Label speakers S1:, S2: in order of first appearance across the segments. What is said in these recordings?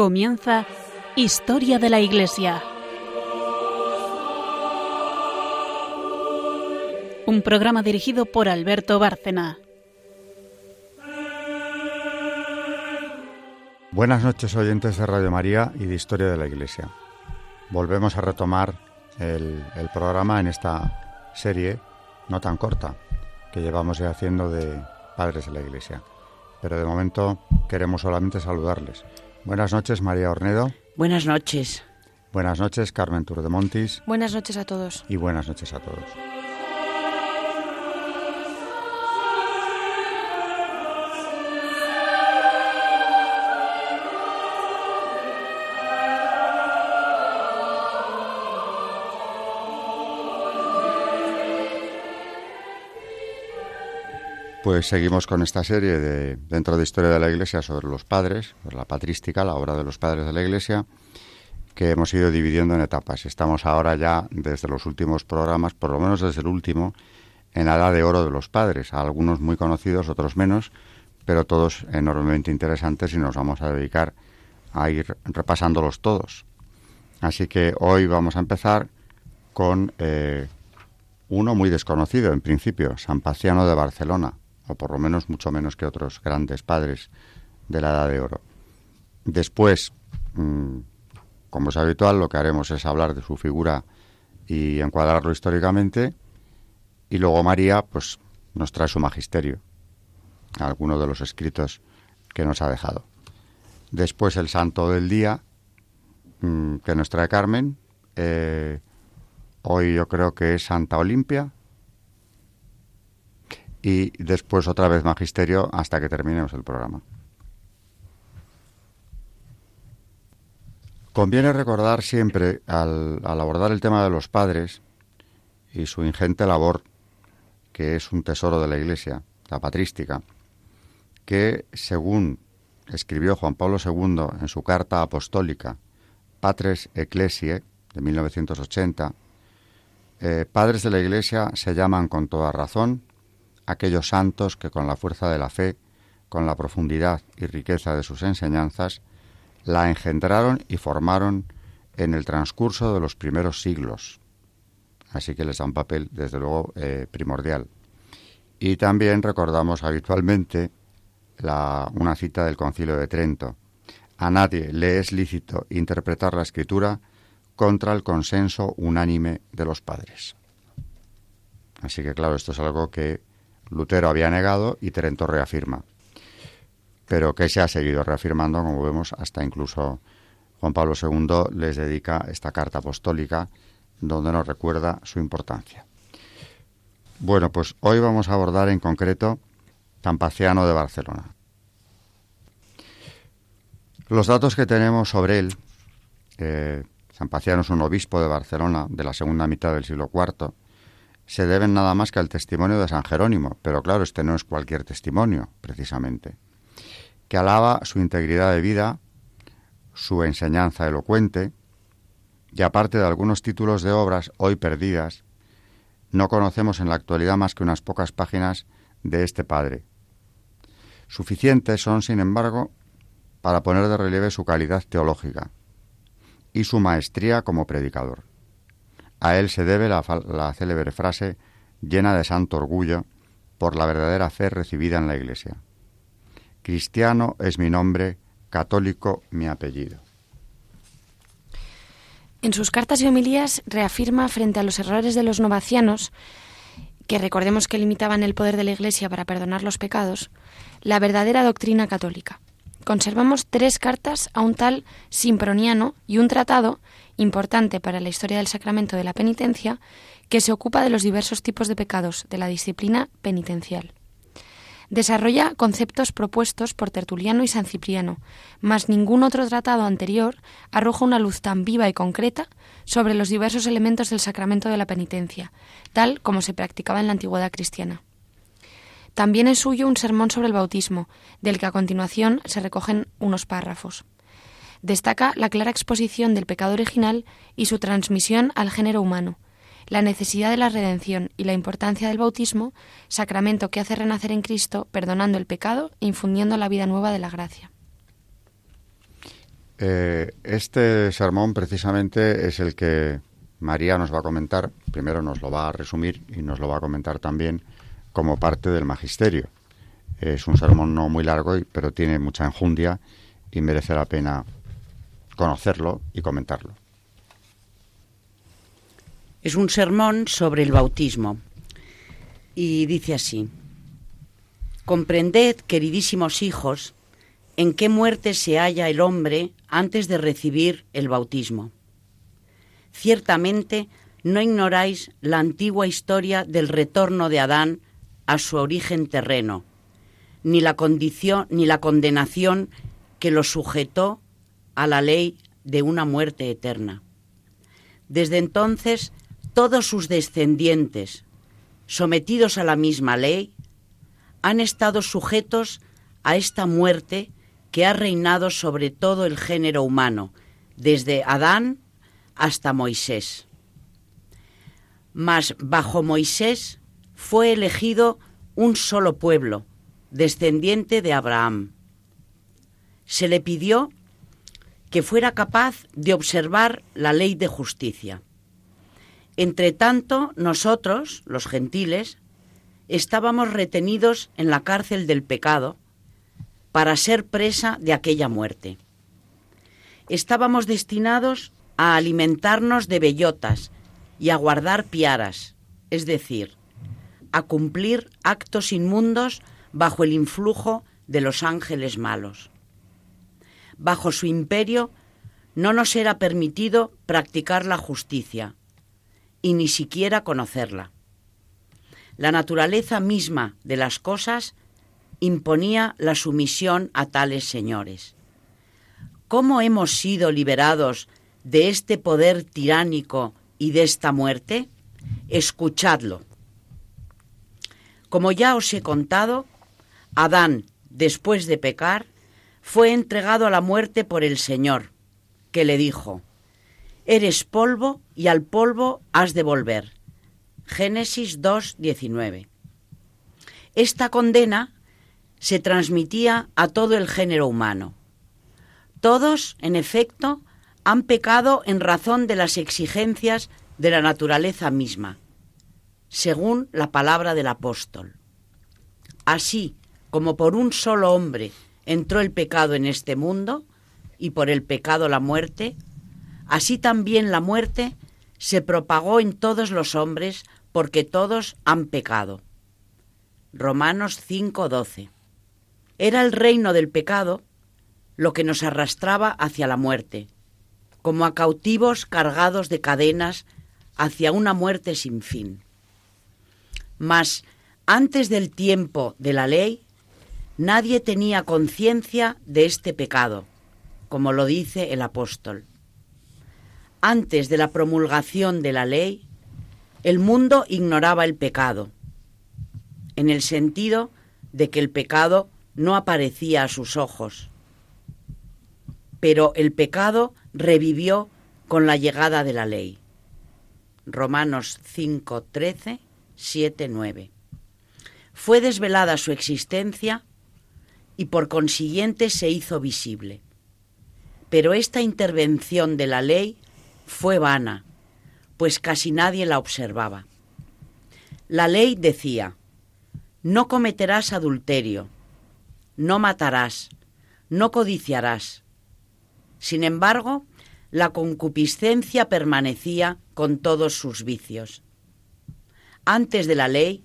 S1: Comienza Historia de la Iglesia. Un programa dirigido por Alberto Bárcena.
S2: Buenas noches oyentes de Radio María y de Historia de la Iglesia. Volvemos a retomar el, programa en esta serie no tan corta que llevamos ya haciendo de Padres de la Iglesia. Pero de momento queremos solamente saludarles. Buenas noches, María Ornedo.
S3: Buenas noches.
S2: Buenas noches, Carmen Turdemontis.
S4: Buenas noches a todos.
S2: Y buenas noches a todos. Pues seguimos con esta serie de, dentro de Historia de la Iglesia sobre los padres, la patrística, la obra de los padres de la Iglesia, que hemos ido dividiendo en etapas. Estamos ahora ya, desde los últimos programas, por lo menos desde el último, en la edad de oro de los padres, algunos muy conocidos, otros menos, pero todos enormemente interesantes y nos vamos a dedicar a ir repasándolos todos. Así que hoy vamos a empezar con eh, uno muy desconocido en principio, San Paciano de Barcelona, o por lo menos mucho menos que otros grandes padres de la Edad de Oro. Después, mm, como es habitual, lo que haremos es hablar de su figura y encuadrarlo históricamente, y luego María, pues, nos trae su magisterio, algunos de los escritos que nos ha dejado. Después el santo del día, mm, que nos trae Carmen, eh, hoy yo creo que es Santa Olimpia, y después otra vez magisterio hasta que terminemos el programa. Conviene recordar siempre, al, abordar el tema de los padres y su ingente labor, que es un tesoro de la Iglesia, la patrística, que según escribió Juan Pablo II en su carta apostólica Patres Ecclesiae de 1980, eh, padres de la Iglesia se llaman con toda razón aquellos santos que con la fuerza de la fe, con la profundidad y riqueza de sus enseñanzas, la engendraron y formaron en el transcurso de los primeros siglos. Así que les da un papel, desde luego, eh, primordial. Y también recordamos habitualmente una cita del Concilio de Trento. A nadie le es lícito interpretar la escritura contra el consenso unánime de los padres. Así que claro, esto es algo que Lutero había negado y Trento reafirma, pero que se ha seguido reafirmando, como vemos, hasta incluso Juan Pablo II les dedica esta carta apostólica donde nos recuerda su importancia. Bueno, pues hoy vamos a abordar en concreto Tampaciano de Barcelona. Los datos que tenemos sobre él, eh, San Paciano es un obispo de Barcelona de la segunda mitad del siglo IV, se deben nada más que al testimonio de San Jerónimo, pero claro, este no es cualquier testimonio, precisamente, que alaba su integridad de vida, su enseñanza elocuente, y aparte de algunos títulos de obras hoy perdidas, no conocemos en la actualidad más que unas pocas páginas de este padre. Suficientes son, sin embargo, para poner de relieve su calidad teológica y su maestría como predicador. A él se debe la, célebre frase llena de santo orgullo por la verdadera fe recibida en la Iglesia. Cristiano es mi nombre, católico mi apellido.
S4: En sus cartas y homilías reafirma frente a los errores de los novacianos, que recordemos que limitaban el poder de la Iglesia para perdonar los pecados, la verdadera doctrina católica. Conservamos tres cartas a un tal Simproniano y un tratado importante para la historia del sacramento de la penitencia, que se ocupa de los diversos tipos de pecados de la disciplina penitencial. Desarrolla conceptos propuestos por Tertuliano y San Cipriano, mas ningún otro tratado anterior arroja una luz tan viva y concreta sobre los diversos elementos del sacramento de la penitencia, tal como se practicaba en la antigüedad cristiana. También es suyo un sermón sobre el bautismo, del que a continuación se recogen unos párrafos destaca la clara exposición del pecado original y su transmisión al género humano, la necesidad de la redención y la importancia del bautismo, sacramento que hace renacer en Cristo, perdonando el pecado e infundiendo la vida nueva de la gracia.
S2: Eh, este sermón precisamente es el que María nos va a comentar. Primero nos lo va a resumir y nos lo va a comentar también como parte del magisterio. Es un sermón no muy largo, pero tiene mucha enjundia y merece la pena conocerlo y comentarlo.
S3: Es un sermón sobre el bautismo y dice así, Comprended, queridísimos hijos, en qué muerte se halla el hombre antes de recibir el bautismo. Ciertamente no ignoráis la antigua historia del retorno de Adán a su origen terreno, ni la condición ni la condenación que lo sujetó a la ley de una muerte eterna. Desde entonces, todos sus descendientes, sometidos a la misma ley, han estado sujetos a esta muerte que ha reinado sobre todo el género humano, desde Adán hasta Moisés. Mas bajo Moisés fue elegido un solo pueblo, descendiente de Abraham. Se le pidió que fuera capaz de observar la ley de justicia. Entre tanto, nosotros, los gentiles, estábamos retenidos en la cárcel del pecado para ser presa de aquella muerte. Estábamos destinados a alimentarnos de bellotas y a guardar piaras, es decir, a cumplir actos inmundos bajo el influjo de los ángeles malos. Bajo su imperio no nos era permitido practicar la justicia y ni siquiera conocerla. La naturaleza misma de las cosas imponía la sumisión a tales señores. ¿Cómo hemos sido liberados de este poder tiránico y de esta muerte? Escuchadlo. Como ya os he contado, Adán, después de pecar, fue entregado a la muerte por el Señor, que le dijo, Eres polvo y al polvo has de volver. Génesis 2, 19. Esta condena se transmitía a todo el género humano. Todos, en efecto, han pecado en razón de las exigencias de la naturaleza misma, según la palabra del apóstol. Así como por un solo hombre entró el pecado en este mundo, y por el pecado la muerte, así también la muerte se propagó en todos los hombres porque todos han pecado. Romanos 5:12 era el reino del pecado lo que nos arrastraba hacia la muerte, como a cautivos cargados de cadenas hacia una muerte sin fin. Mas antes del tiempo de la ley, nadie tenía conciencia de este pecado, como lo dice el apóstol. Antes de la promulgación de la ley, el mundo ignoraba el pecado, en el sentido de que el pecado no aparecía a sus ojos. Pero el pecado revivió con la llegada de la ley. Romanos 5, 13, 7, 9. Fue desvelada su existencia y por consiguiente se hizo visible. Pero esta intervención de la ley fue vana, pues casi nadie la observaba. La ley decía, no cometerás adulterio, no matarás, no codiciarás. Sin embargo, la concupiscencia permanecía con todos sus vicios. Antes de la ley,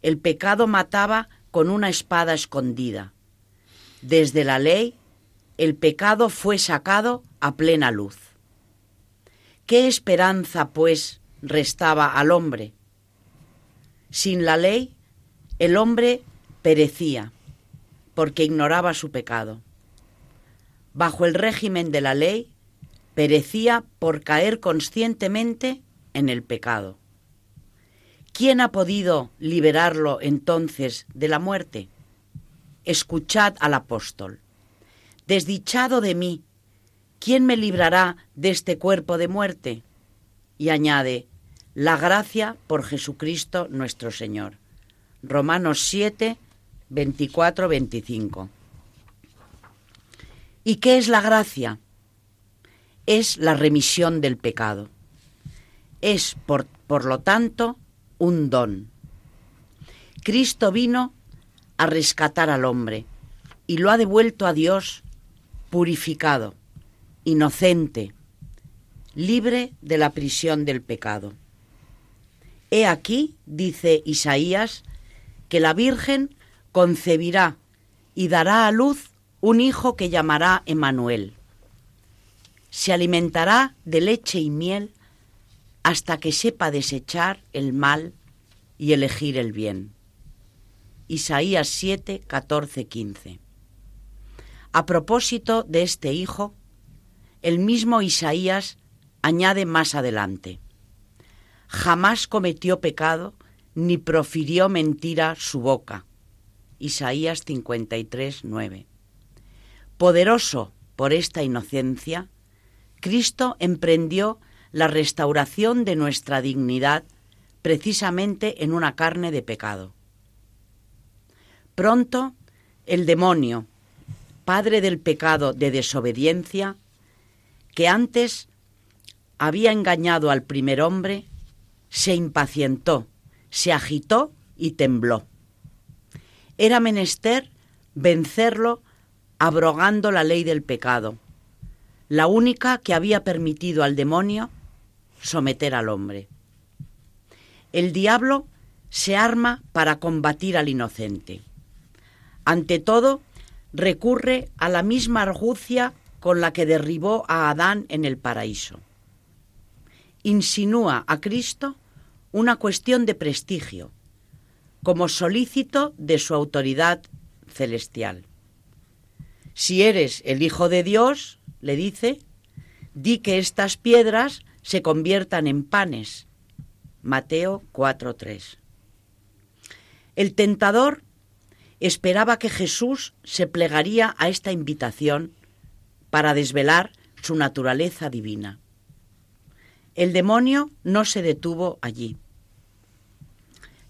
S3: el pecado mataba con una espada escondida. Desde la ley, el pecado fue sacado a plena luz. ¿Qué esperanza, pues, restaba al hombre? Sin la ley, el hombre perecía porque ignoraba su pecado. Bajo el régimen de la ley, perecía por caer conscientemente en el pecado. ¿Quién ha podido liberarlo entonces de la muerte? Escuchad al apóstol. Desdichado de mí, ¿quién me librará de este cuerpo de muerte? Y añade, la gracia por Jesucristo nuestro Señor. Romanos 7, 24-25. ¿Y qué es la gracia? es la remisión del pecado. Es, por, por lo tanto, un don. Cristo vino a rescatar al hombre y lo ha devuelto a Dios purificado, inocente, libre de la prisión del pecado. He aquí, dice Isaías, que la Virgen concebirá y dará a luz un hijo que llamará Emanuel. Se alimentará de leche y miel hasta que sepa desechar el mal y elegir el bien. Isaías 7, 14, 15. A propósito de este hijo, el mismo Isaías añade más adelante, jamás cometió pecado ni profirió mentira su boca. Isaías 53, 9. Poderoso por esta inocencia, Cristo emprendió la restauración de nuestra dignidad precisamente en una carne de pecado. Pronto, el demonio, padre del pecado de desobediencia, que antes había engañado al primer hombre, se impacientó, se agitó y tembló. Era menester vencerlo abrogando la ley del pecado, la única que había permitido al demonio someter al hombre. El diablo se arma para combatir al inocente. Ante todo, recurre a la misma argucia con la que derribó a Adán en el paraíso. Insinúa a Cristo una cuestión de prestigio, como solícito de su autoridad celestial. Si eres el Hijo de Dios, le dice, di que estas piedras se conviertan en panes. Mateo 4:3. El tentador esperaba que Jesús se plegaría a esta invitación para desvelar su naturaleza divina. El demonio no se detuvo allí.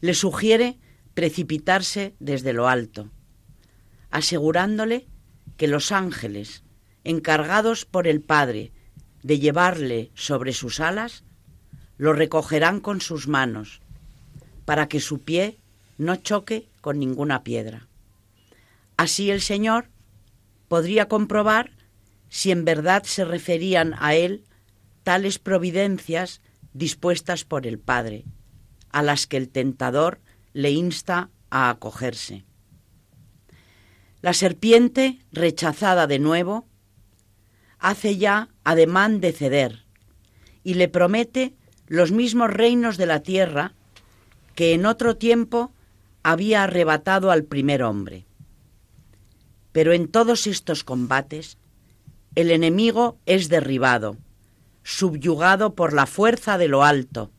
S3: Le sugiere precipitarse desde lo alto, asegurándole que los ángeles, encargados por el Padre de llevarle sobre sus alas, lo recogerán con sus manos, para que su pie no choque con ninguna piedra. Así el Señor podría comprobar si en verdad se referían a Él tales providencias dispuestas por el Padre, a las que el tentador le insta a acogerse. La serpiente, rechazada de nuevo, hace ya ademán de ceder y le promete los mismos reinos de la tierra que en otro tiempo había arrebatado al primer hombre. Pero en todos estos combates, el enemigo es derribado, subyugado por la fuerza de lo alto,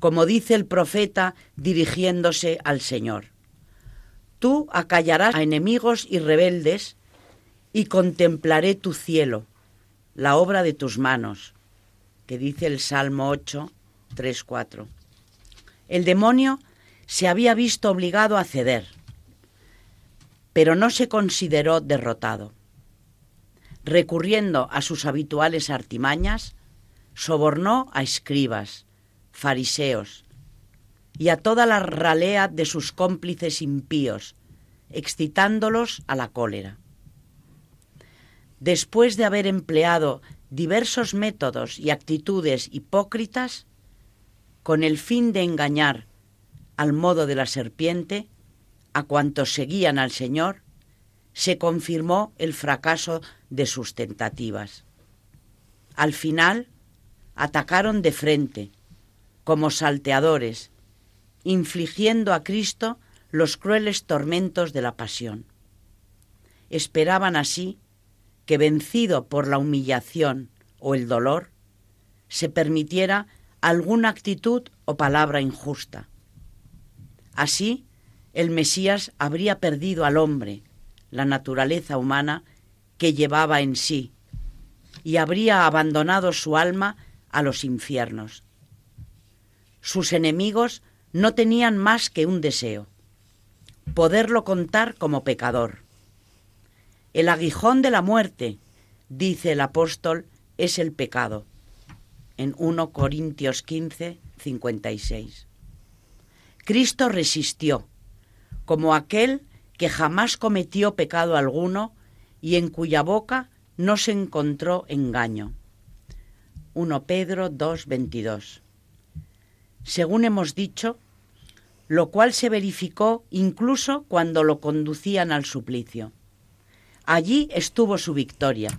S3: como dice el profeta dirigiéndose al Señor. Tú acallarás a enemigos y rebeldes, y contemplaré tu cielo, la obra de tus manos, que dice el Salmo 8, 3, 4. El demonio se había visto obligado a ceder, pero no se consideró derrotado. Recurriendo a sus habituales artimañas, sobornó a escribas, fariseos y a toda la ralea de sus cómplices impíos, excitándolos a la cólera. Después de haber empleado diversos métodos y actitudes hipócritas, con el fin de engañar al modo de la serpiente a cuantos seguían al Señor, se confirmó el fracaso de sus tentativas. Al final, atacaron de frente, como salteadores, infligiendo a Cristo los crueles tormentos de la pasión. Esperaban así que, vencido por la humillación o el dolor, se permitiera alguna actitud o palabra injusta. Así, el Mesías habría perdido al hombre, la naturaleza humana que llevaba en sí, y habría abandonado su alma a los infiernos. Sus enemigos no tenían más que un deseo, poderlo contar como pecador. El aguijón de la muerte, dice el apóstol es el pecado. En 1 Corintios 15, 56. Cristo resistió, como aquel que jamás cometió pecado alguno y en cuya boca no se encontró engaño. 1 Pedro 2, 22. Según hemos dicho, lo cual se verificó incluso cuando lo conducían al suplicio. Allí estuvo su victoria,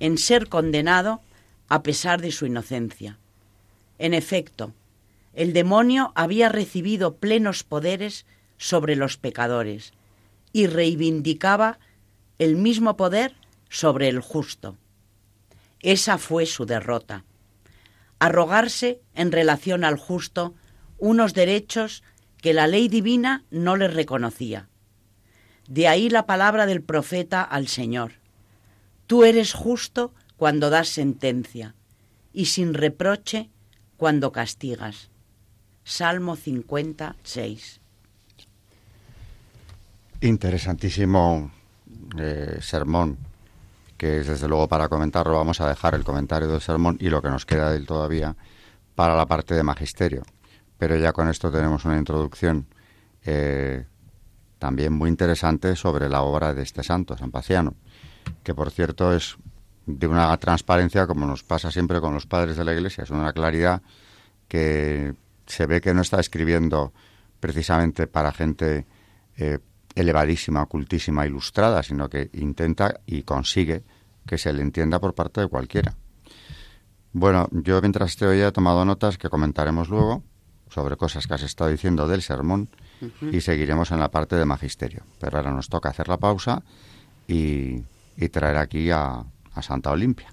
S3: en ser condenado a pesar de su inocencia. En efecto, el demonio había recibido plenos poderes sobre los pecadores y reivindicaba el mismo poder sobre el justo. Esa fue su derrota. Arrogarse en relación al justo unos derechos que la ley divina no le reconocía. De ahí la palabra del profeta al Señor. Tú eres justo cuando das sentencia y sin reproche cuando castigas. Salmo 56.
S2: Interesantísimo eh, sermón, que es desde luego para comentarlo. Vamos a dejar el comentario del sermón y lo que nos queda de él todavía para la parte de magisterio. Pero ya con esto tenemos una introducción eh, también muy interesante sobre la obra de este santo, San Paciano, que por cierto es de una transparencia como nos pasa siempre con los padres de la Iglesia, es una claridad que se ve que no está escribiendo precisamente para gente eh, elevadísima, ocultísima, ilustrada, sino que intenta y consigue que se le entienda por parte de cualquiera. Bueno, yo mientras te oía he tomado notas que comentaremos luego sobre cosas que has estado diciendo del sermón y seguiremos en la parte de magisterio. Pero ahora nos toca hacer la pausa y, traer aquí a, a Santa Olimpia.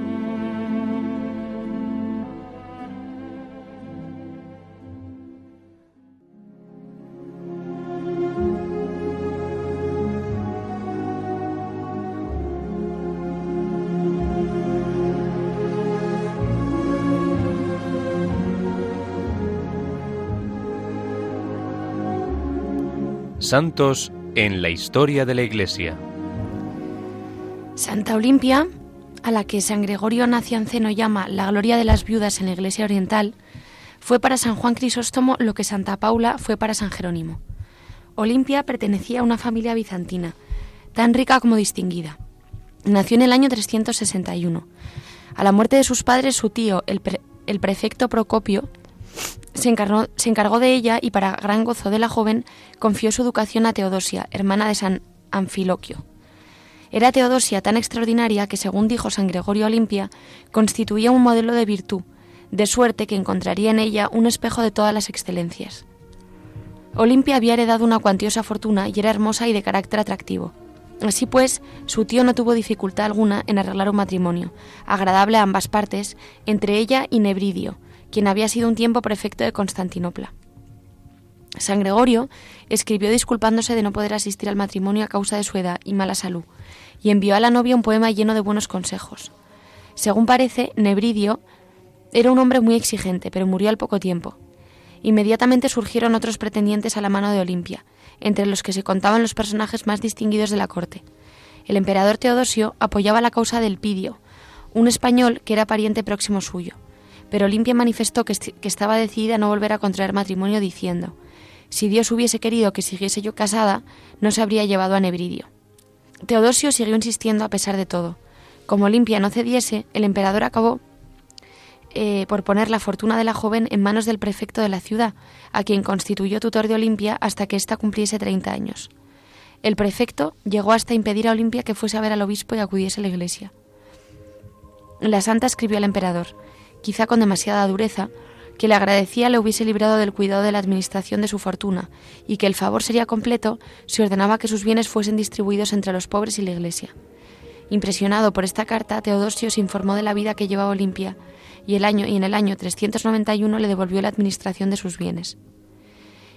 S5: Santos en la historia de la Iglesia.
S4: Santa Olimpia, a la que San Gregorio Nacianceno llama la gloria de las viudas en la Iglesia Oriental, fue para San Juan Crisóstomo lo que Santa Paula fue para San Jerónimo. Olimpia pertenecía a una familia bizantina, tan rica como distinguida. Nació en el año 361. A la muerte de sus padres, su tío, el, el prefecto Procopio, se, encargó de ella y para gran gozo de la joven confió su educación a Teodosia, hermana de San Anfiloquio. Era Teodosia tan extraordinaria que, según dijo San Gregorio Olimpia, constituía un modelo de virtud, de suerte que encontraría en ella un espejo de todas las excelencias. Olimpia había heredado una cuantiosa fortuna y era hermosa y de carácter atractivo. Así pues, su tío no tuvo dificultad alguna en arreglar un matrimonio, agradable a ambas partes, entre ella y Nebridio, quien había sido un tiempo prefecto de Constantinopla. San Gregorio escribió disculpándose de no poder asistir al matrimonio a causa de su edad y mala salud, y envió a la novia un poema lleno de buenos consejos. Según parece, Nebridio era un hombre muy exigente, pero murió al poco tiempo. Inmediatamente surgieron otros pretendientes a la mano de Olimpia, entre los que se contaban los personajes más distinguidos de la corte. El emperador Teodosio apoyaba la causa del Pidio, un español que era pariente próximo suyo pero Olimpia manifestó que, estaba decidida a no volver a contraer matrimonio diciendo, si Dios hubiese querido que siguiese yo casada, no se habría llevado a Nebridio. Teodosio siguió insistiendo a pesar de todo. Como Olimpia no cediese, el emperador acabó eh, por poner la fortuna de la joven en manos del prefecto de la ciudad, a quien constituyó tutor de Olimpia hasta que ésta cumpliese 30 años. El prefecto llegó hasta impedir a Olimpia que fuese a ver al obispo y acudiese a la iglesia. La santa escribió al emperador, quizá con demasiada dureza, que le agradecía le hubiese librado del cuidado de la administración de su fortuna y que el favor sería completo si ordenaba que sus bienes fuesen distribuidos entre los pobres y la Iglesia. Impresionado por esta carta, Teodosio se informó de la vida que llevaba Olimpia y, el año, y en el año 391 le devolvió la administración de sus bienes.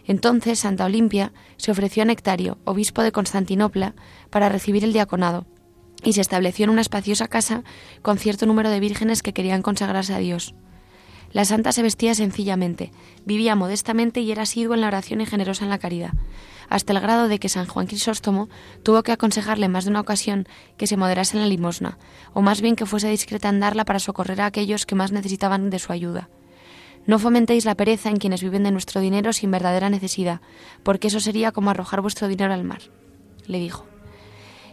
S4: Entonces Santa Olimpia se ofreció a Nectario, obispo de Constantinopla, para recibir el diaconado, y se estableció en una espaciosa casa con cierto número de vírgenes que querían consagrarse a Dios. La santa se vestía sencillamente, vivía modestamente y era asidua en la oración y generosa en la caridad, hasta el grado de que San Juan Crisóstomo tuvo que aconsejarle más de una ocasión que se moderase en la limosna, o más bien que fuese discreta en darla para socorrer a aquellos que más necesitaban de su ayuda. No fomentéis la pereza en quienes viven de nuestro dinero sin verdadera necesidad, porque eso sería como arrojar vuestro dinero al mar, le dijo.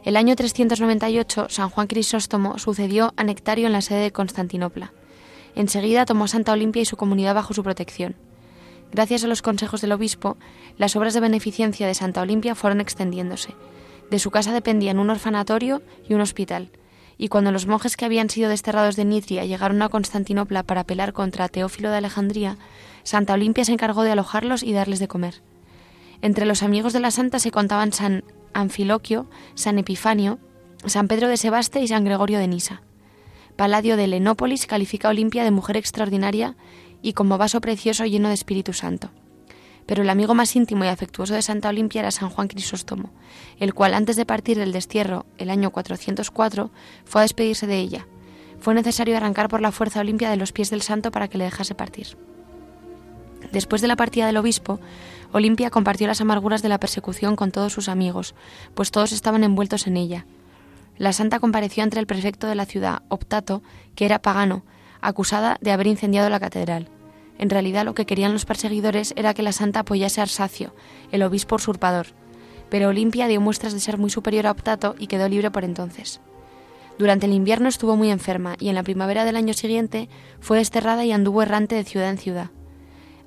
S4: El año 398, San Juan Crisóstomo sucedió a Nectario en la sede de Constantinopla. Enseguida tomó Santa Olimpia y su comunidad bajo su protección. Gracias a los consejos del obispo, las obras de beneficencia de Santa Olimpia fueron extendiéndose. De su casa dependían un orfanatorio y un hospital, y cuando los monjes que habían sido desterrados de Nitria llegaron a Constantinopla para apelar contra Teófilo de Alejandría, Santa Olimpia se encargó de alojarlos y darles de comer. Entre los amigos de la santa se contaban San Anfiloquio, San Epifanio, San Pedro de Sebaste y San Gregorio de Nisa. Paladio de Lenópolis califica a Olimpia de mujer extraordinaria y como vaso precioso lleno de Espíritu Santo. Pero el amigo más íntimo y afectuoso de Santa Olimpia era San Juan Crisóstomo, el cual antes de partir del destierro, el año 404, fue a despedirse de ella. Fue necesario arrancar por la fuerza Olimpia de los pies del santo para que le dejase partir. Después de la partida del obispo, Olimpia compartió las amarguras de la persecución con todos sus amigos, pues todos estaban envueltos en ella. La santa compareció ante el prefecto de la ciudad, Optato, que era pagano, acusada de haber incendiado la catedral. En realidad lo que querían los perseguidores era que la santa apoyase a Arsacio, el obispo usurpador, pero Olimpia dio muestras de ser muy superior a Optato y quedó libre por entonces. Durante el invierno estuvo muy enferma y en la primavera del año siguiente fue desterrada y anduvo errante de ciudad en ciudad.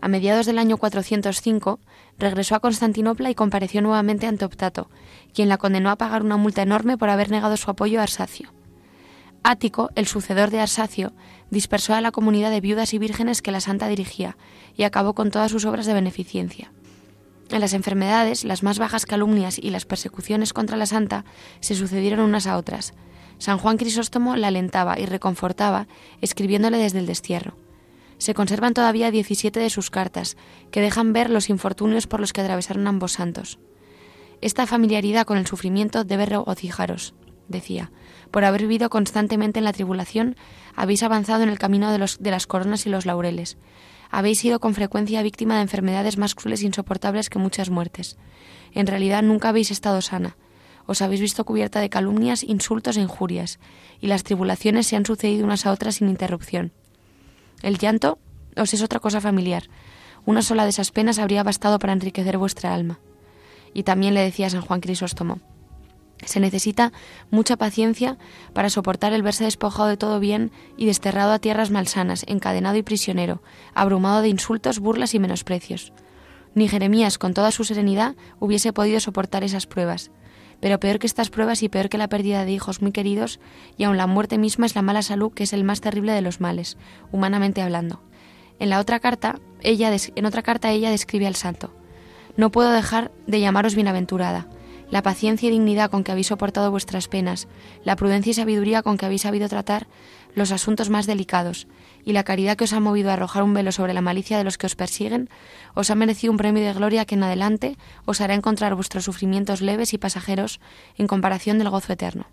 S4: A mediados del año 405 regresó a Constantinopla y compareció nuevamente ante Optato, quien la condenó a pagar una multa enorme por haber negado su apoyo a Arsacio. Ático, el sucedor de Arsacio, dispersó a la comunidad de viudas y vírgenes que la santa dirigía y acabó con todas sus obras de beneficencia. En las enfermedades, las más bajas calumnias y las persecuciones contra la santa se sucedieron unas a otras. San Juan Crisóstomo la alentaba y reconfortaba, escribiéndole desde el destierro. Se conservan todavía 17 de sus cartas, que dejan ver los infortunios por los que atravesaron ambos santos. Esta familiaridad con el sufrimiento debe regocijaros, decía. Por haber vivido constantemente en la tribulación, habéis avanzado en el camino de, los, de las coronas y los laureles. Habéis sido con frecuencia víctima de enfermedades más crueles e insoportables que muchas muertes. En realidad nunca habéis estado sana. Os habéis visto cubierta de calumnias, insultos e injurias, y las tribulaciones se han sucedido unas a otras sin interrupción. El llanto os es otra cosa familiar. Una sola de esas penas habría bastado para enriquecer vuestra alma. Y también le decía San Juan Crisóstomo, se necesita mucha paciencia para soportar el verse despojado de todo bien y desterrado a tierras malsanas, encadenado y prisionero, abrumado de insultos, burlas y menosprecios. Ni Jeremías, con toda su serenidad, hubiese podido soportar esas pruebas. Pero peor que estas pruebas y peor que la pérdida de hijos muy queridos, y aun la muerte misma es la mala salud que es el más terrible de los males, humanamente hablando. En la otra carta, ella en otra carta ella describe al santo: No puedo dejar de llamaros bienaventurada. La paciencia y dignidad con que habéis soportado vuestras penas, la prudencia y sabiduría con que habéis sabido tratar los asuntos más delicados, y la caridad que os ha movido a arrojar un velo sobre la malicia de los que os persiguen, os ha merecido un premio de gloria que en adelante os hará encontrar vuestros sufrimientos leves y pasajeros en comparación del gozo eterno.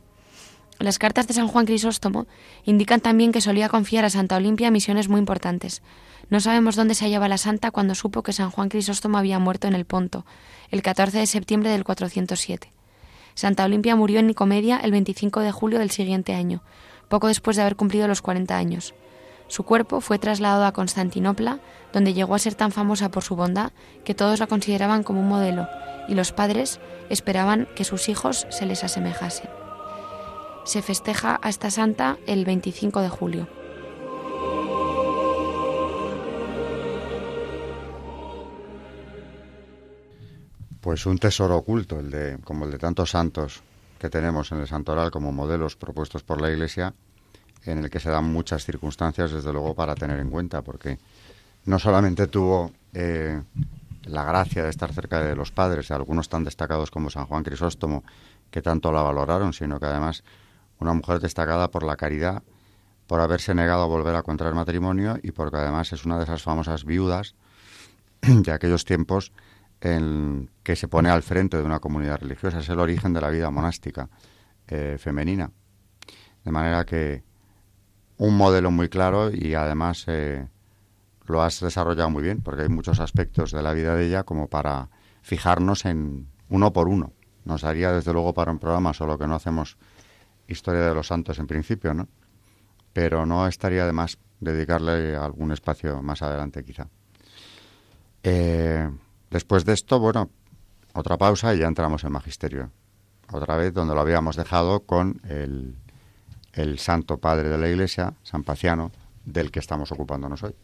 S4: Las cartas de San Juan Crisóstomo indican también que solía confiar a Santa Olimpia misiones muy importantes. No sabemos dónde se hallaba la santa cuando supo que San Juan Crisóstomo había muerto en el Ponto, el 14 de septiembre del 407. Santa Olimpia murió en Nicomedia el 25 de julio del siguiente año, poco después de haber cumplido los 40 años. Su cuerpo fue trasladado a Constantinopla, donde llegó a ser tan famosa por su bondad que todos la consideraban como un modelo, y los padres esperaban que sus hijos se les asemejasen. Se festeja a esta santa el 25 de julio.
S2: Pues un tesoro oculto, el de, como el de tantos santos que tenemos en el santoral como modelos propuestos por la Iglesia, en el que se dan muchas circunstancias, desde luego, para tener en cuenta, porque no solamente tuvo eh, la gracia de estar cerca de los padres, algunos tan destacados como San Juan Crisóstomo, que tanto la valoraron, sino que además una mujer destacada por la caridad, por haberse negado a volver a contraer matrimonio y porque además es una de esas famosas viudas de aquellos tiempos en que se pone al frente de una comunidad religiosa. Es el origen de la vida monástica eh, femenina. De manera que un modelo muy claro y además eh, lo has desarrollado muy bien, porque hay muchos aspectos de la vida de ella como para fijarnos en uno por uno. Nos daría desde luego para un programa, solo que no hacemos historia de los santos en principio, ¿no? Pero no estaría de más dedicarle algún espacio más adelante quizá. Eh, después de esto, bueno, otra pausa y ya entramos en magisterio. Otra vez donde lo habíamos dejado con el, el santo padre de la iglesia, San Paciano, del que estamos ocupándonos hoy.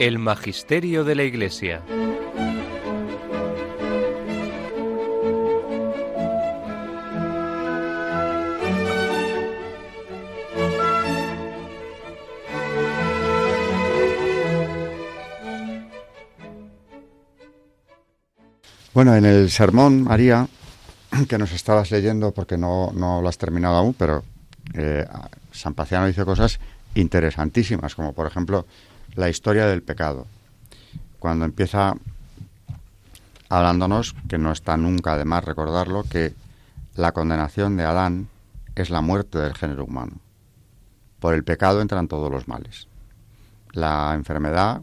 S5: El Magisterio de la Iglesia.
S2: Bueno, en el sermón, María, que nos estabas leyendo porque no, no lo has terminado aún, pero eh, San Paciano dice cosas interesantísimas, como por ejemplo la historia del pecado. Cuando empieza hablándonos, que no está nunca de más recordarlo, que la condenación de Adán es la muerte del género humano. Por el pecado entran todos los males. La enfermedad,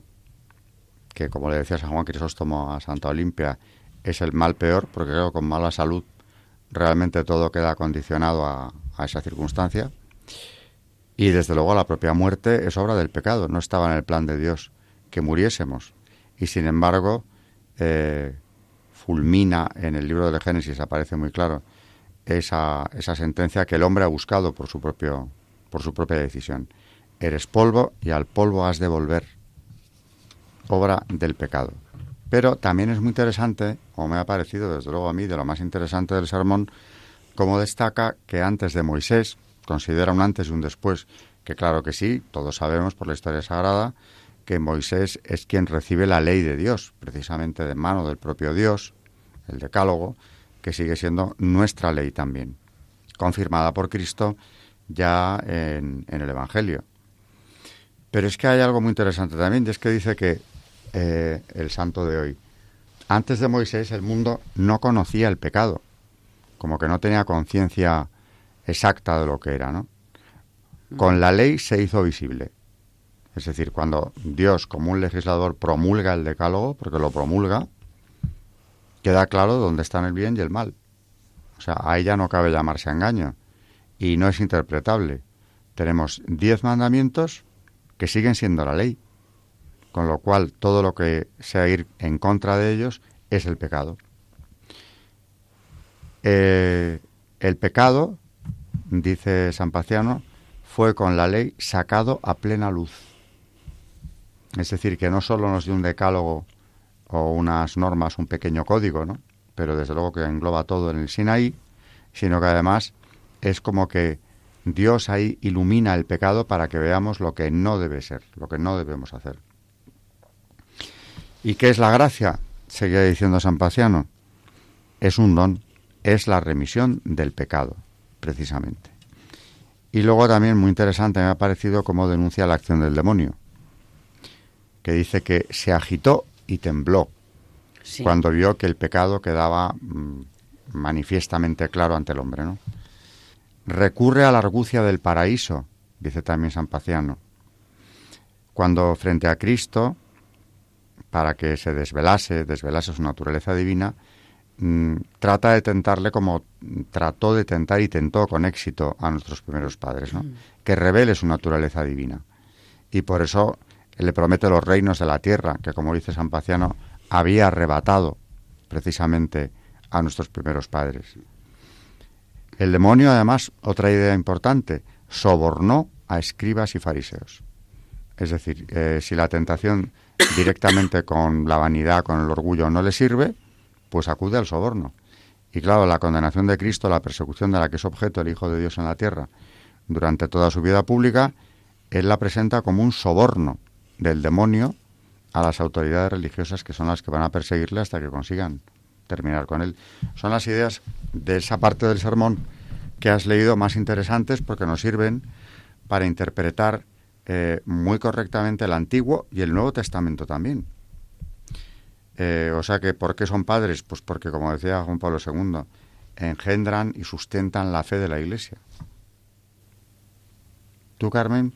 S2: que como le decía San Juan Crisóstomo a Santa Olimpia, es el mal peor, porque creo que con mala salud realmente todo queda condicionado a, a esa circunstancia. Y desde luego la propia muerte es obra del pecado, no estaba en el plan de Dios que muriésemos. Y sin embargo, eh, fulmina en el libro del Génesis, aparece muy claro, esa, esa sentencia que el hombre ha buscado por su, propio, por su propia decisión. Eres polvo y al polvo has de volver. Obra del pecado. Pero también es muy interesante, o me ha parecido desde luego a mí, de lo más interesante del sermón, como destaca que antes de Moisés, considera un antes y un después, que claro que sí, todos sabemos por la historia sagrada que Moisés es quien recibe la ley de Dios, precisamente de mano del propio Dios, el decálogo, que sigue siendo nuestra ley también, confirmada por Cristo ya en, el Evangelio. Pero es que hay algo muy interesante también, es que dice que eh, el santo de hoy, antes de Moisés el mundo no conocía el pecado, como que no tenía conciencia exacta de lo que era, ¿no? Con la ley se hizo visible. Es decir, cuando Dios, como un legislador, promulga el decálogo, porque lo promulga, queda claro dónde están el bien y el mal. O sea, a ella no cabe llamarse engaño. Y no es interpretable. Tenemos diez mandamientos que siguen siendo la ley. Con lo cual, todo lo que sea ir en contra de ellos es el pecado. Eh, el pecado dice San Paciano, fue con la ley sacado a plena luz. Es decir, que no solo nos dio un decálogo o unas normas, un pequeño código, ¿no? pero desde luego que engloba todo en el Sinaí, sino que además es como que Dios ahí ilumina el pecado para que veamos lo que no debe ser, lo que no debemos hacer. ¿Y qué es la gracia? Seguía diciendo San Paciano. Es un don, es la remisión del pecado, precisamente. Y luego también muy interesante me ha parecido cómo denuncia la acción del demonio, que dice que se agitó y tembló cuando vio que el pecado quedaba mm, manifiestamente claro ante el hombre, ¿no? Recurre a la argucia del paraíso, dice también San Paciano. Cuando frente a Cristo, para que se desvelase, desvelase su naturaleza divina, trata de tentarle como trató de tentar y tentó con éxito a nuestros primeros padres, ¿no? Mm. que revele su naturaleza divina. Y por eso le promete los reinos de la tierra, que como dice San Paciano, había arrebatado precisamente a nuestros primeros padres. El demonio, además, otra idea importante, sobornó a escribas y fariseos. Es decir, eh, si la tentación directamente con la vanidad, con el orgullo no le sirve, pues acude al soborno. Y claro, la condenación de Cristo, la persecución de la que es objeto el Hijo de Dios en la tierra durante toda su vida pública, él la presenta como un soborno del demonio a las autoridades religiosas que son las que van a perseguirle hasta que consigan terminar con él. Son las ideas de esa parte del sermón que has leído más interesantes porque nos sirven para interpretar eh, muy correctamente el Antiguo y el Nuevo Testamento también. Eh, o sea que, ¿por qué son padres? Pues porque, como decía Juan Pablo II, engendran y sustentan la fe de la Iglesia. ¿Tú, Carmen,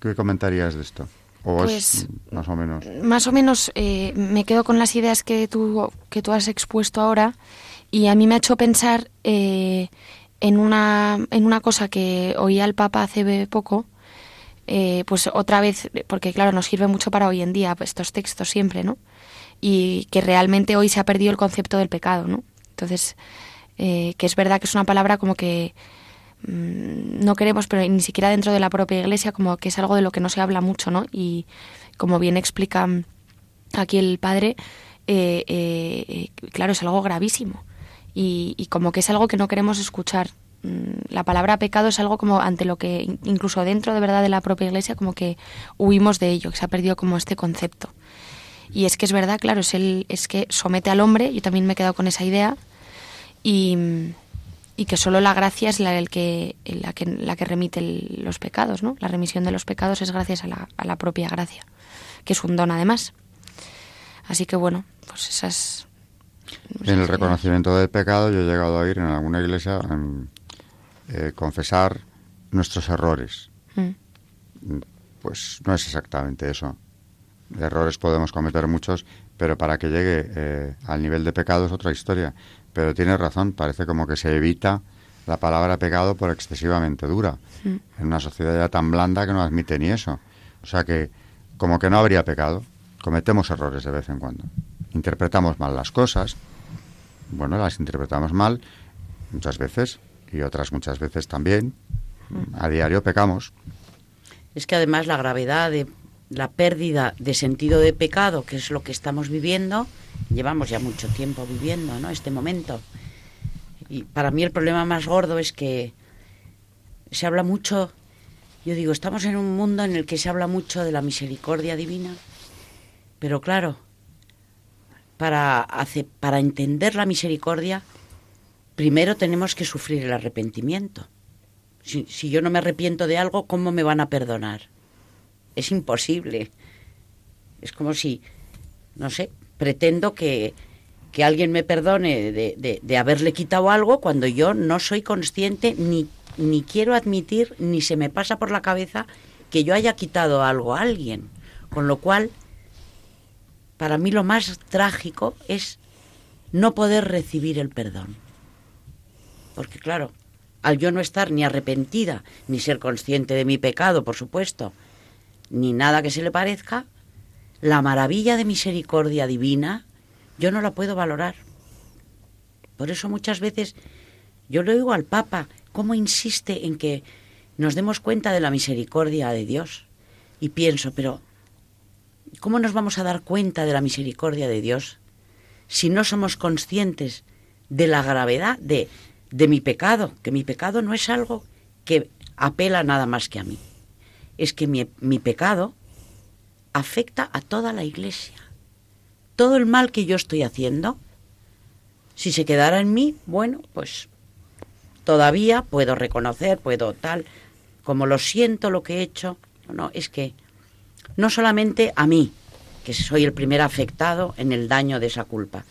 S2: qué comentarías de esto?
S4: pues,
S2: más o menos?
S4: Más o menos eh, me quedo con las ideas que tú, que tú has expuesto ahora y a mí me ha hecho pensar eh, en, una, en una cosa que oí al Papa hace poco, eh, pues otra vez, porque claro, nos sirve mucho para hoy en día pues, estos textos siempre, ¿no? Y que realmente hoy se ha perdido el concepto del pecado, ¿no? Entonces, que es verdad que es una palabra como que Mm, no queremos, pero ni siquiera dentro de la propia iglesia, como que es algo de lo que no se habla mucho, ¿no? Y como bien explica aquí el padre, eh, eh, claro, es algo gravísimo. Y, como que es algo que no queremos escuchar. Mm, la palabra pecado es algo como ante lo que, incluso dentro de verdad de la propia iglesia, como que huimos de ello, que se ha perdido como este concepto. Y es que es verdad, claro, es, el, es que somete al hombre, yo también me he quedado con esa idea, y, y que solo la gracia es la, el que, la, que, la que remite los pecados, ¿no? La remisión de los pecados es gracias a la, a la propia gracia, que es un don además. Así que bueno, pues esas...
S2: En el reconocimiento del pecado yo he llegado a ir en alguna iglesia a eh, confesar nuestros errores. Mm. Pues no es exactamente eso. Errores podemos cometer muchos, pero para que llegue eh, al nivel de pecado es otra historia. Pero tiene razón, parece como que se evita la palabra pecado por excesivamente dura. Mm. En una sociedad ya tan blanda que no admite ni eso. O sea que, como que no habría pecado, cometemos errores de vez en cuando. Interpretamos mal las cosas. Bueno, las interpretamos mal muchas veces y otras muchas veces también. Mm. A diario pecamos.
S3: Es que además la gravedad de la pérdida de sentido de pecado, que es lo que estamos viviendo, llevamos ya mucho tiempo viviendo, ¿no? Este momento. Y para mí el problema más gordo es que se habla mucho, yo digo, estamos en un mundo en el que se habla mucho de la misericordia divina, pero claro, para, para entender la misericordia, primero tenemos que sufrir el arrepentimiento. Si, si yo no me arrepiento de algo, ¿cómo me van a perdonar? Es imposible. Es como si, no sé, pretendo que, alguien me perdone de, de, haberle quitado algo cuando yo no soy consciente ni, ni quiero admitir ni se me pasa por la cabeza que yo haya quitado algo a alguien. Con lo cual, para mí lo más trágico es no poder recibir el perdón. Porque claro, al yo no estar ni arrepentida, ni ser consciente de mi pecado, por supuesto, ni nada que se le parezca, la maravilla de misericordia divina, yo no la puedo valorar. Por eso muchas veces yo le oigo al Papa cómo insiste en que nos demos cuenta de la misericordia de Dios. Y pienso, pero ¿cómo nos vamos a dar cuenta de la misericordia de Dios si no somos conscientes de la gravedad de, de mi pecado, que mi pecado no es algo que apela nada más que a mí. Es que mi, mi pecado afecta a toda la iglesia. Todo el mal que yo estoy haciendo, si se quedara en mí, bueno, pues todavía puedo reconocer, puedo tal, como lo siento lo que he hecho, no, es que no solamente a mí, que soy el primer afectado en el daño de esa culpa,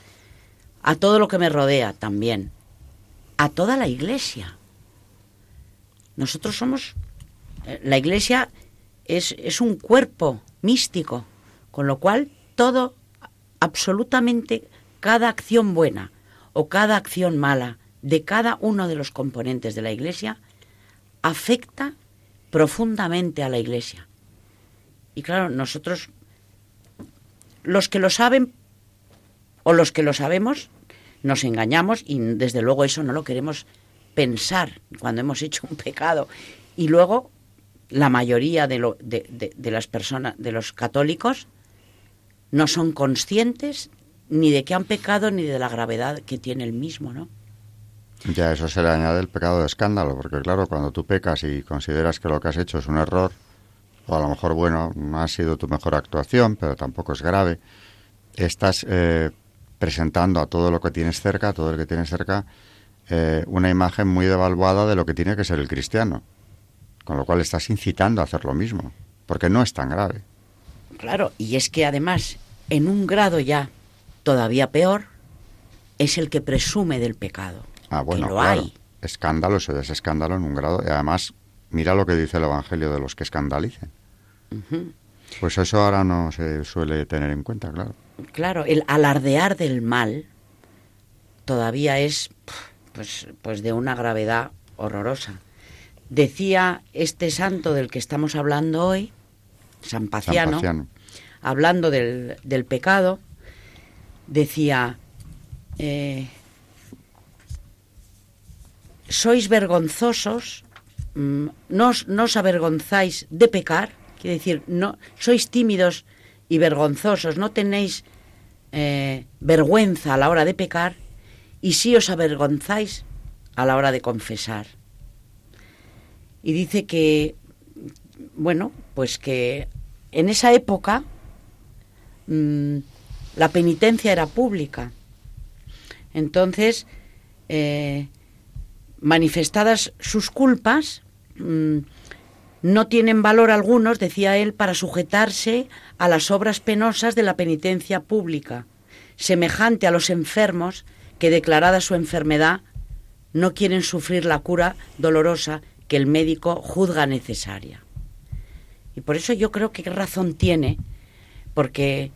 S3: a todo lo que me rodea también, a toda la iglesia. Nosotros somos, la iglesia es, es un cuerpo místico, con lo cual todo, absolutamente cada acción buena o cada acción mala de cada uno de los componentes de la iglesia afecta profundamente a la iglesia. Y claro, nosotros, los que lo saben o los que lo sabemos, nos engañamos y desde luego eso no lo queremos pensar cuando hemos hecho un pecado. Y luego la mayoría de, lo, de, las personas, de los católicos, no son conscientes ni de que han pecado ni de la gravedad que tiene el mismo, ¿no?
S2: Ya, eso se le añade el pecado de escándalo, porque claro, cuando tú pecas y consideras que lo que has hecho es un error, o a lo mejor, bueno, no ha sido tu mejor actuación, pero tampoco es grave, estás eh, presentando a todo lo que tienes cerca, a todo el que tienes cerca, eh, una imagen muy devaluada de lo que tiene que ser el cristiano. Con lo cual estás incitando a hacer lo mismo, porque no es tan grave.
S3: Claro, y es que además, en un grado ya todavía peor, es el que presume del pecado.
S2: Ah, bueno, lo hay. Escándalo, eso es escándalo en un grado. Y además, mira lo que dice el Evangelio de los que escandalicen. Pues eso ahora no se suele tener en cuenta, claro.
S3: Claro, el alardear del mal todavía es pues, pues de una gravedad horrorosa. Decía este santo del que estamos hablando hoy, San Paciano, hablando del, del, pecado, decía, eh, sois vergonzosos, mm, no, no, os avergonzáis de pecar, quiere decir, no, sois tímidos y vergonzosos, no tenéis eh, vergüenza a la hora de pecar y sí os avergonzáis a la hora de confesar. Y dice que, bueno, pues que en esa época mm, la penitencia era pública. Entonces, eh, manifestadas sus culpas, mm, no tienen valor algunos, decía él, para sujetarse a las obras penosas de la penitencia pública, semejante a los enfermos que declarada su enfermedad no quieren sufrir la cura dolorosa que el médico juzga necesaria. Y por eso yo creo que razón tiene, porque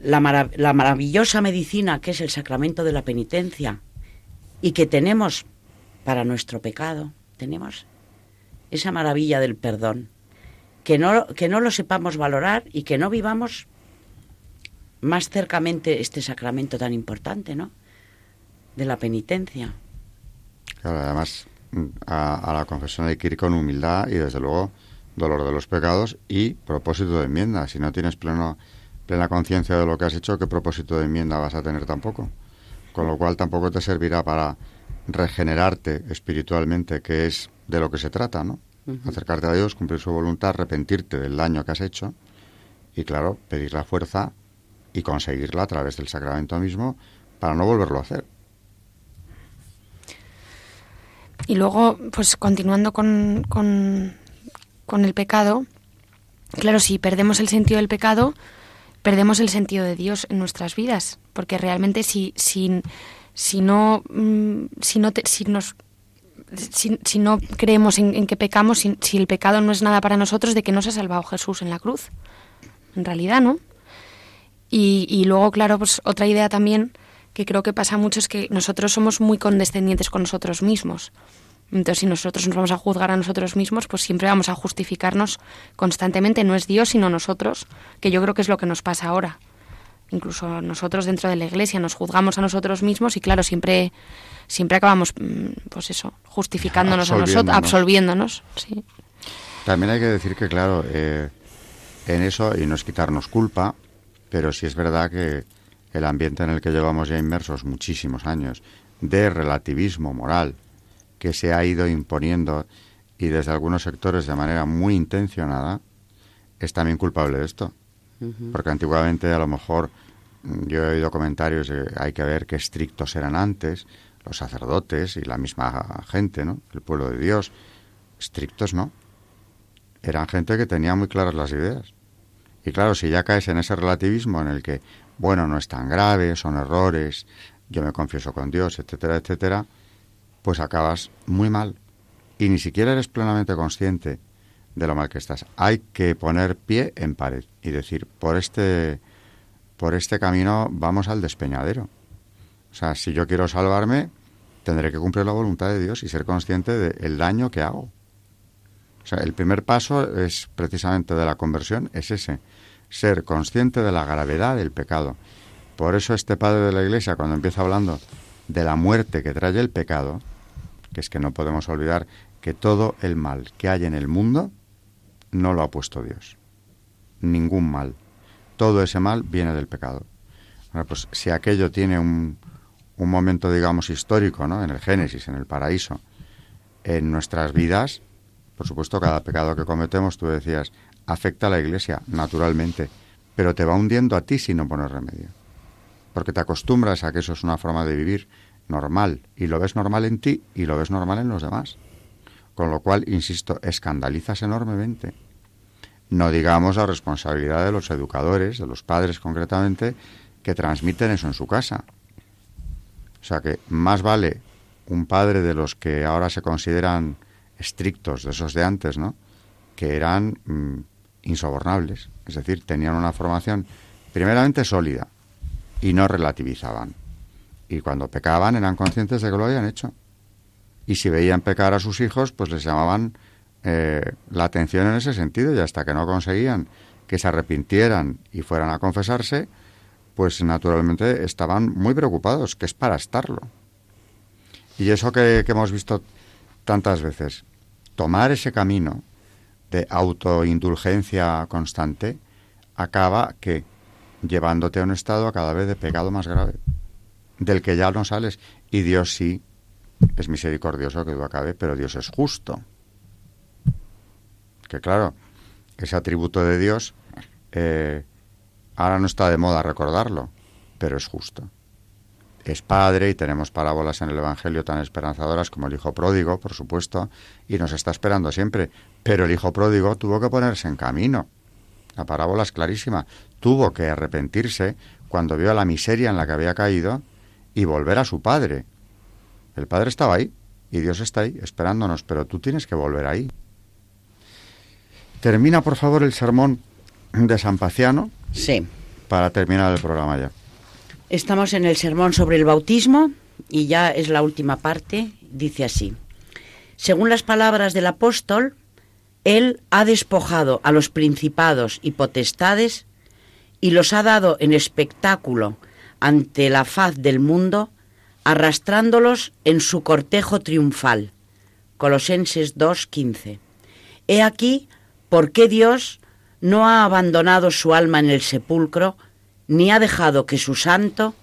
S3: la, la maravillosa medicina que es el sacramento de la penitencia y que tenemos para nuestro pecado, tenemos esa maravilla del perdón, que no, que no lo sepamos valorar y que no vivamos más cercamente este sacramento tan importante, ¿no? De la penitencia.
S2: Claro, además a, la confesión hay que ir con humildad y desde luego dolor de los pecados y propósito de enmienda. Si no tienes pleno, plena conciencia de lo que has hecho, ¿qué propósito de enmienda vas a tener tampoco? Con lo cual tampoco te servirá para regenerarte espiritualmente, que es de lo que se trata, ¿no? Acercarte a Dios, cumplir su voluntad, arrepentirte del daño que has hecho y, claro, pedir la fuerza y conseguirla a través del sacramento mismo para no volverlo a hacer.
S4: Y luego, pues continuando con, con, con el pecado, claro, si perdemos el sentido del pecado, perdemos el sentido de Dios en nuestras vidas, porque realmente si, si, si no, mm, si no, nos si, no creemos en, que pecamos, si, el pecado no es nada para nosotros, de que nos ha salvado Jesús en la cruz. En realidad, ¿no? Y, y luego, claro, pues otra idea también que creo que pasa mucho es que nosotros somos muy condescendientes con nosotros mismos. Entonces, si nosotros nos vamos a juzgar a nosotros mismos, pues siempre vamos a justificarnos constantemente. No es Dios, sino nosotros, que yo creo que es lo que nos pasa ahora. Incluso nosotros dentro de la iglesia nos juzgamos a nosotros mismos y, claro, siempre siempre acabamos, mm, pues eso, justificándonos a nosotros, absolviéndonos. Sí.
S2: También hay que decir que, claro, eh, en eso, y no es quitarnos culpa, pero sí es verdad que el ambiente en el que llevamos ya inmersos muchísimos años de relativismo moral que se ha ido imponiendo y desde algunos sectores de manera muy intencionada, es también culpable de esto. Porque antiguamente a lo mejor mm, yo he oído comentarios de hay que ver qué estrictos eran antes, los sacerdotes y la misma gente, ¿no? El pueblo de Dios. Estrictos no. Eran gente que tenía muy claras las ideas. Y claro, si ya caes en ese relativismo en el que, bueno, no es tan grave, son errores, yo me confieso con Dios, etcétera, etcétera, pues acabas muy mal. Y ni siquiera eres plenamente consciente de lo mal que estás. Hay que poner pie en pared y decir, por este, por este camino vamos al despeñadero. O sea, si yo quiero salvarme, tendré que cumplir la voluntad de Dios y ser consciente del daño que hago. O sea, el primer paso es precisamente de la conversión, es ese, ser consciente de la gravedad del pecado. Por eso este padre de la iglesia, cuando empieza hablando de la muerte que trae el pecado, que es que no podemos olvidar que todo el mal que hay en el mundo no lo ha puesto Dios. Ningún mal. Todo ese mal viene del pecado. Ahora, pues si aquello tiene un, un momento, digamos, histórico, ¿no? En el Génesis, en el paraíso, en nuestras vidas, por supuesto, cada pecado que cometemos, tú decías, afecta a la Iglesia, naturalmente, pero te va hundiendo a ti si no pones remedio. Porque te acostumbras a que eso es una forma de vivir normal, y lo ves normal en ti y lo ves normal en los demás. Con lo cual, insisto, escandalizas enormemente. No digamos la responsabilidad de los educadores, de los padres concretamente, que transmiten eso en su casa. O sea que más vale un padre de los que ahora se consideran estrictos, de esos de antes, ¿no? Que eran mm, insobornables, es decir, tenían una formación primeramente sólida y no relativizaban. Y cuando pecaban eran conscientes de que lo habían hecho y si veían pecar a sus hijos, pues les llamaban eh, la atención en ese sentido y hasta que no conseguían que se arrepintieran y fueran a confesarse, pues naturalmente estaban muy preocupados, que es para estarlo. Y eso que, que hemos visto tantas veces, tomar ese camino de autoindulgencia constante acaba que llevándote a un estado cada vez de pecado más grave, del que ya no sales. Y Dios sí es misericordioso que duda cabe, pero Dios es justo. Que claro, ese atributo de Dios eh, ahora no está de moda recordarlo, pero es justo. Es padre y tenemos parábolas en el Evangelio tan esperanzadoras como el Hijo Pródigo, por supuesto, y nos está esperando siempre. Pero el Hijo Pródigo tuvo que ponerse en camino. La parábola es clarísima. Tuvo que arrepentirse cuando vio la miseria en la que había caído y volver a su padre, el Padre estaba ahí y Dios está ahí esperándonos, pero tú tienes que volver ahí. Termina, por favor, el sermón de San Paciano.
S3: Sí.
S2: Para terminar el programa ya.
S3: Estamos en el sermón sobre el bautismo y ya es la última parte. Dice así. Según las palabras del apóstol, él ha despojado a los principados y potestades y los ha dado en espectáculo ante la faz del mundo arrastrándolos en su cortejo triunfal. Colosenses 2.15. He aquí por qué Dios no ha abandonado su alma en el sepulcro, ni ha dejado que su santo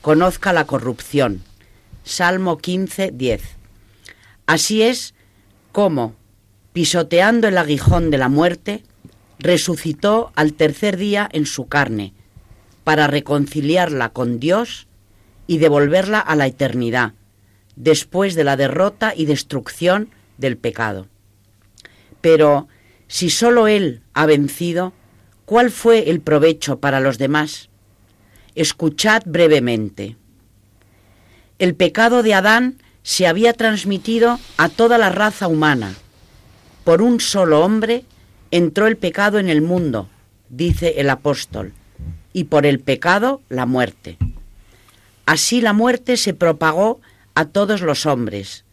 S3: conozca la corrupción. Salmo 15.10. Así es como, pisoteando el aguijón de la muerte, resucitó al tercer día en su carne, para reconciliarla con Dios y devolverla a la eternidad, después de la derrota y destrucción del pecado. Pero si sólo Él ha vencido, ¿cuál fue el provecho para los demás? Escuchad brevemente. El pecado de Adán se había transmitido a toda la raza humana. Por un solo hombre entró el pecado en el mundo, dice el apóstol, y por el pecado la muerte. Así la muerte se propagó a todos los hombres.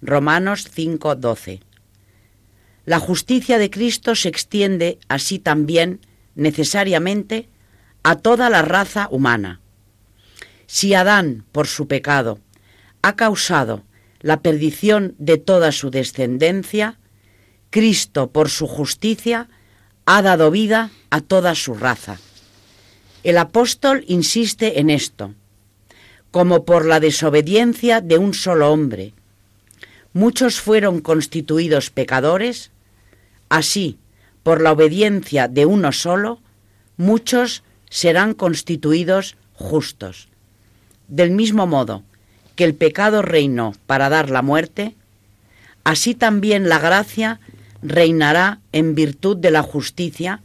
S3: Romanos 5:12. La justicia de Cristo se extiende así también, necesariamente, a toda la raza humana. Si Adán, por su pecado, ha causado la perdición de toda su descendencia, Cristo, por su justicia, ha dado vida a toda su raza. El apóstol insiste en esto como por la desobediencia de un solo hombre. muchos fueron constituidos pecadores, así, por la obediencia de uno solo, muchos serán constituidos justos. Del mismo modo que el pecado reinó para dar la muerte, así también la gracia reinará en virtud de la justicia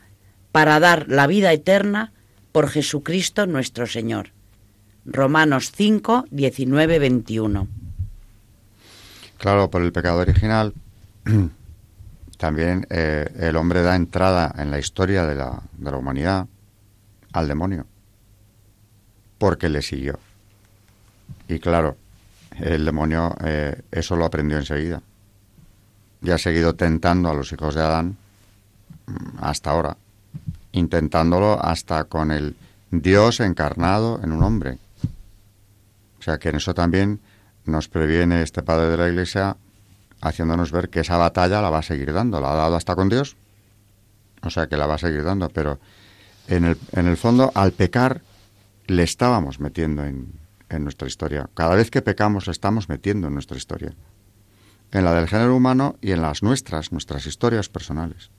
S3: para dar la vida eterna por Jesucristo nuestro Señor. Romanos 5, 19, 21.
S2: Claro, por el pecado original, también eh, el hombre da entrada en la historia de la, de la humanidad al demonio, porque le siguió. Y claro, el demonio eh, eso lo aprendió enseguida. Y ha seguido tentando a los hijos de Adán mm, hasta ahora, intentándolo hasta con el Dios encarnado en un hombre. O sea que en eso también nos previene este Padre de la Iglesia haciéndonos ver que esa batalla la va a seguir dando. La ha dado hasta con Dios, o sea que la va a seguir dando, pero en el, en el fondo al pecar le estábamos metiendo en, en nuestra historia. Cada vez que pecamos le estamos metiendo en nuestra historia. En la del género humano y en las nuestras, nuestras historias personales.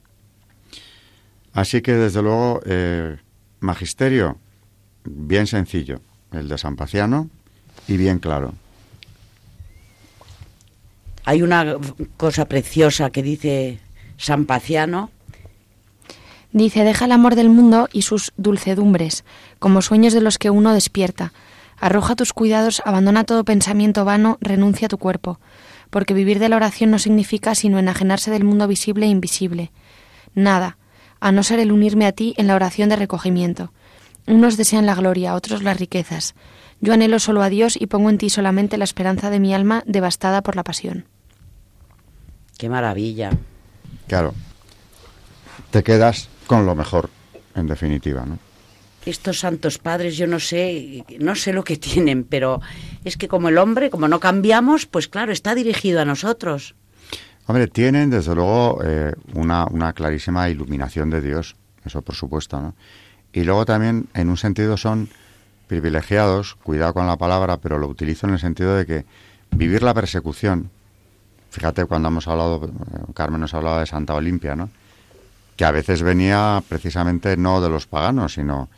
S2: Así que desde luego, eh, magisterio, bien sencillo, el de San Paciano, y bien claro.
S3: Hay una cosa preciosa que dice San Paciano.
S4: Dice, deja el amor del mundo y sus dulcedumbres, como sueños de los que uno despierta. Arroja tus cuidados, abandona todo pensamiento vano, renuncia a tu cuerpo, porque vivir de la oración no significa sino enajenarse del mundo visible e invisible. Nada, a no ser el unirme a ti en la oración de recogimiento. Unos desean la gloria, otros las riquezas. Yo anhelo solo a Dios y pongo en ti solamente la esperanza de mi alma devastada por la pasión.
S3: Qué maravilla.
S2: Claro. Te quedas con lo mejor, en definitiva, ¿no?
S3: Estos santos padres, yo no sé, no sé lo que tienen, pero es que como el hombre, como no cambiamos, pues claro, está dirigido a nosotros.
S2: Hombre, tienen desde luego eh, una, una clarísima iluminación de Dios, eso por supuesto, ¿no? Y luego también, en un sentido, son privilegiados, cuidado con la palabra, pero lo utilizo en el sentido de que vivir la persecución, fíjate cuando hemos hablado, eh, Carmen nos hablaba de Santa Olimpia, ¿no? Que a veces venía precisamente no de los paganos, sino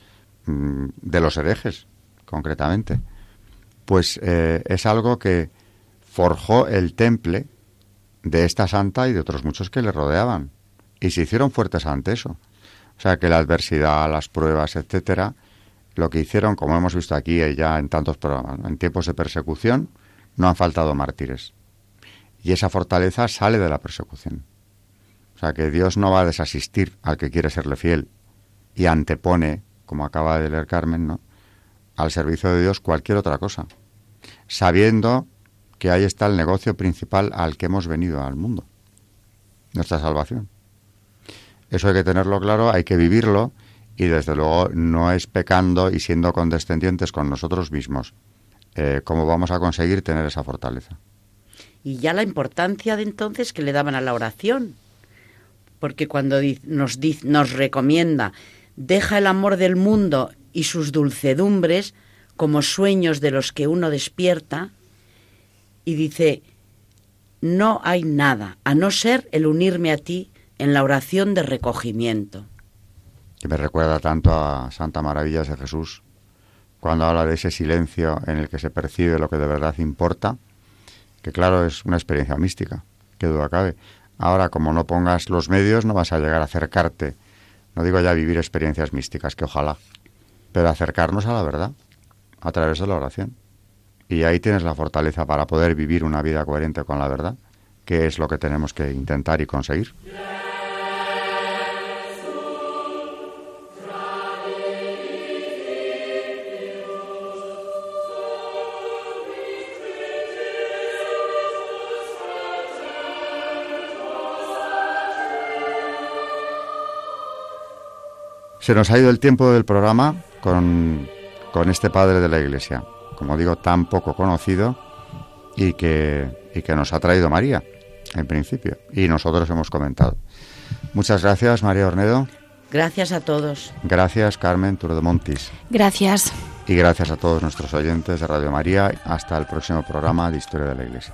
S2: de los herejes, concretamente. Pues eh, es algo que forjó el temple de esta santa y de otros muchos que le rodeaban. Y se hicieron fuertes ante eso. O sea que la adversidad, las pruebas, etcétera, lo que hicieron, como hemos visto aquí ya en tantos programas, en tiempos de persecución, no han faltado mártires. Y esa fortaleza sale de la persecución. O sea que Dios no va a desasistir al que quiere serle fiel y antepone, como acaba de leer Carmen, ¿no? al servicio de Dios cualquier otra cosa, sabiendo que ahí está el negocio principal al que hemos venido al mundo, nuestra salvación. Eso hay que tenerlo claro, hay que vivirlo y desde luego no es pecando y siendo condescendientes con nosotros mismos eh, cómo vamos a conseguir tener esa fortaleza.
S3: Y ya la importancia de entonces que le daban a la oración, porque cuando nos, nos recomienda, deja el amor del mundo y sus dulcedumbres como sueños de los que uno despierta, y dice, no hay nada, a no ser el unirme a ti en la oración de recogimiento.
S2: Que me recuerda tanto a Santa Maravillas de Jesús, cuando habla de ese silencio en el que se percibe lo que de verdad importa, que claro, es una experiencia mística, que duda cabe. Ahora, como no pongas los medios, no vas a llegar a acercarte, no digo ya vivir experiencias místicas, que ojalá, pero acercarnos a la verdad a través de la oración. Y ahí tienes la fortaleza para poder vivir una vida coherente con la verdad, que es lo que tenemos que intentar y conseguir. Se nos ha ido el tiempo del programa con, con este padre de la Iglesia como digo, tan poco conocido y que, y que nos ha traído María, en principio, y nosotros hemos comentado. Muchas gracias, María Ornedo.
S3: Gracias a todos.
S2: Gracias, Carmen Montis.
S4: Gracias.
S2: Y gracias a todos nuestros oyentes de Radio María. Hasta el próximo programa de Historia de la Iglesia.